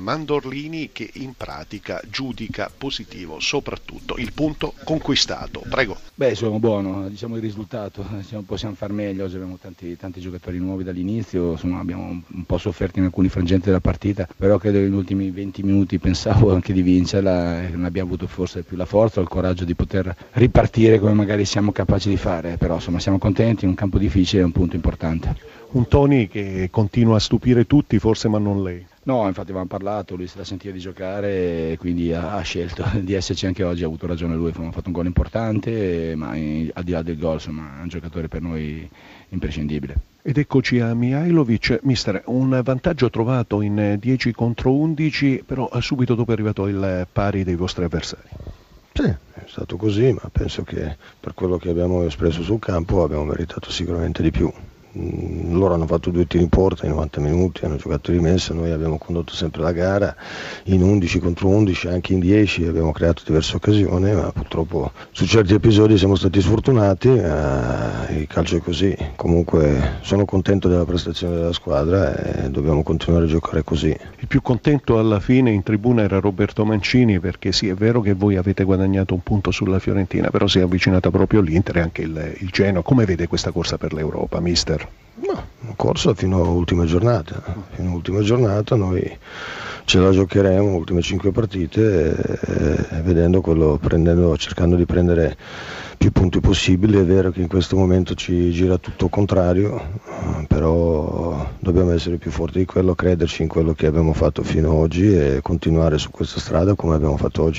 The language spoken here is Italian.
Mandorlini che in pratica giudica positivo soprattutto il punto conquistato. Prego. Beh, sono buono, diciamo il risultato, diciamo, possiamo far meglio, oggi abbiamo tanti, tanti giocatori nuovi dall'inizio, insomma, abbiamo un po' sofferto in alcuni frangenti della partita, però credo che negli ultimi 20 minuti pensavo anche di vincerla e non abbiamo avuto forse più la forza o il coraggio di poter ripartire come magari siamo capaci di fare, però insomma siamo contenti, in un campo difficile è un punto importante. Un Tony che continua a stupire tutti, forse ma non lei. No, infatti avevamo parlato, lui se la sentiva di giocare e quindi ha, ha, scelto di esserci anche oggi, ha avuto ragione lui, abbiamo fatto un gol importante, ma in, al di là del gol insomma è un giocatore per noi imprescindibile. Ed eccoci a Mihailovic, mister, un vantaggio trovato in 10 contro 11, però subito dopo è arrivato il pari dei vostri avversari. Sì, è stato così, ma penso che per quello che abbiamo espresso sul campo abbiamo meritato sicuramente di più. Mm, loro hanno fatto due tiri in porta in 90 minuti, hanno giocato rimessa, noi abbiamo condotto sempre la gara in 11 contro 11, anche in 10 abbiamo creato diverse occasioni, ma purtroppo su certi episodi siamo stati sfortunati, eh, il calcio è così, comunque sono contento della prestazione della squadra e dobbiamo continuare a giocare così. Il più contento alla fine in tribuna era Roberto Mancini perché sì è vero che voi avete guadagnato un punto sulla Fiorentina, però si è avvicinata proprio l'Inter e anche il, il Genoa, come vede questa corsa per l'Europa, mister? No, corsa fino all'ultima giornata. Fino all'ultima giornata noi ce la giocheremo, ultime cinque partite, e, e vedendo quello, prendendo, cercando di prendere più punti possibili. È vero che in questo momento ci gira tutto contrario, però dobbiamo essere più forti di quello, crederci in quello che abbiamo fatto fino ad oggi e continuare su questa strada come abbiamo fatto oggi.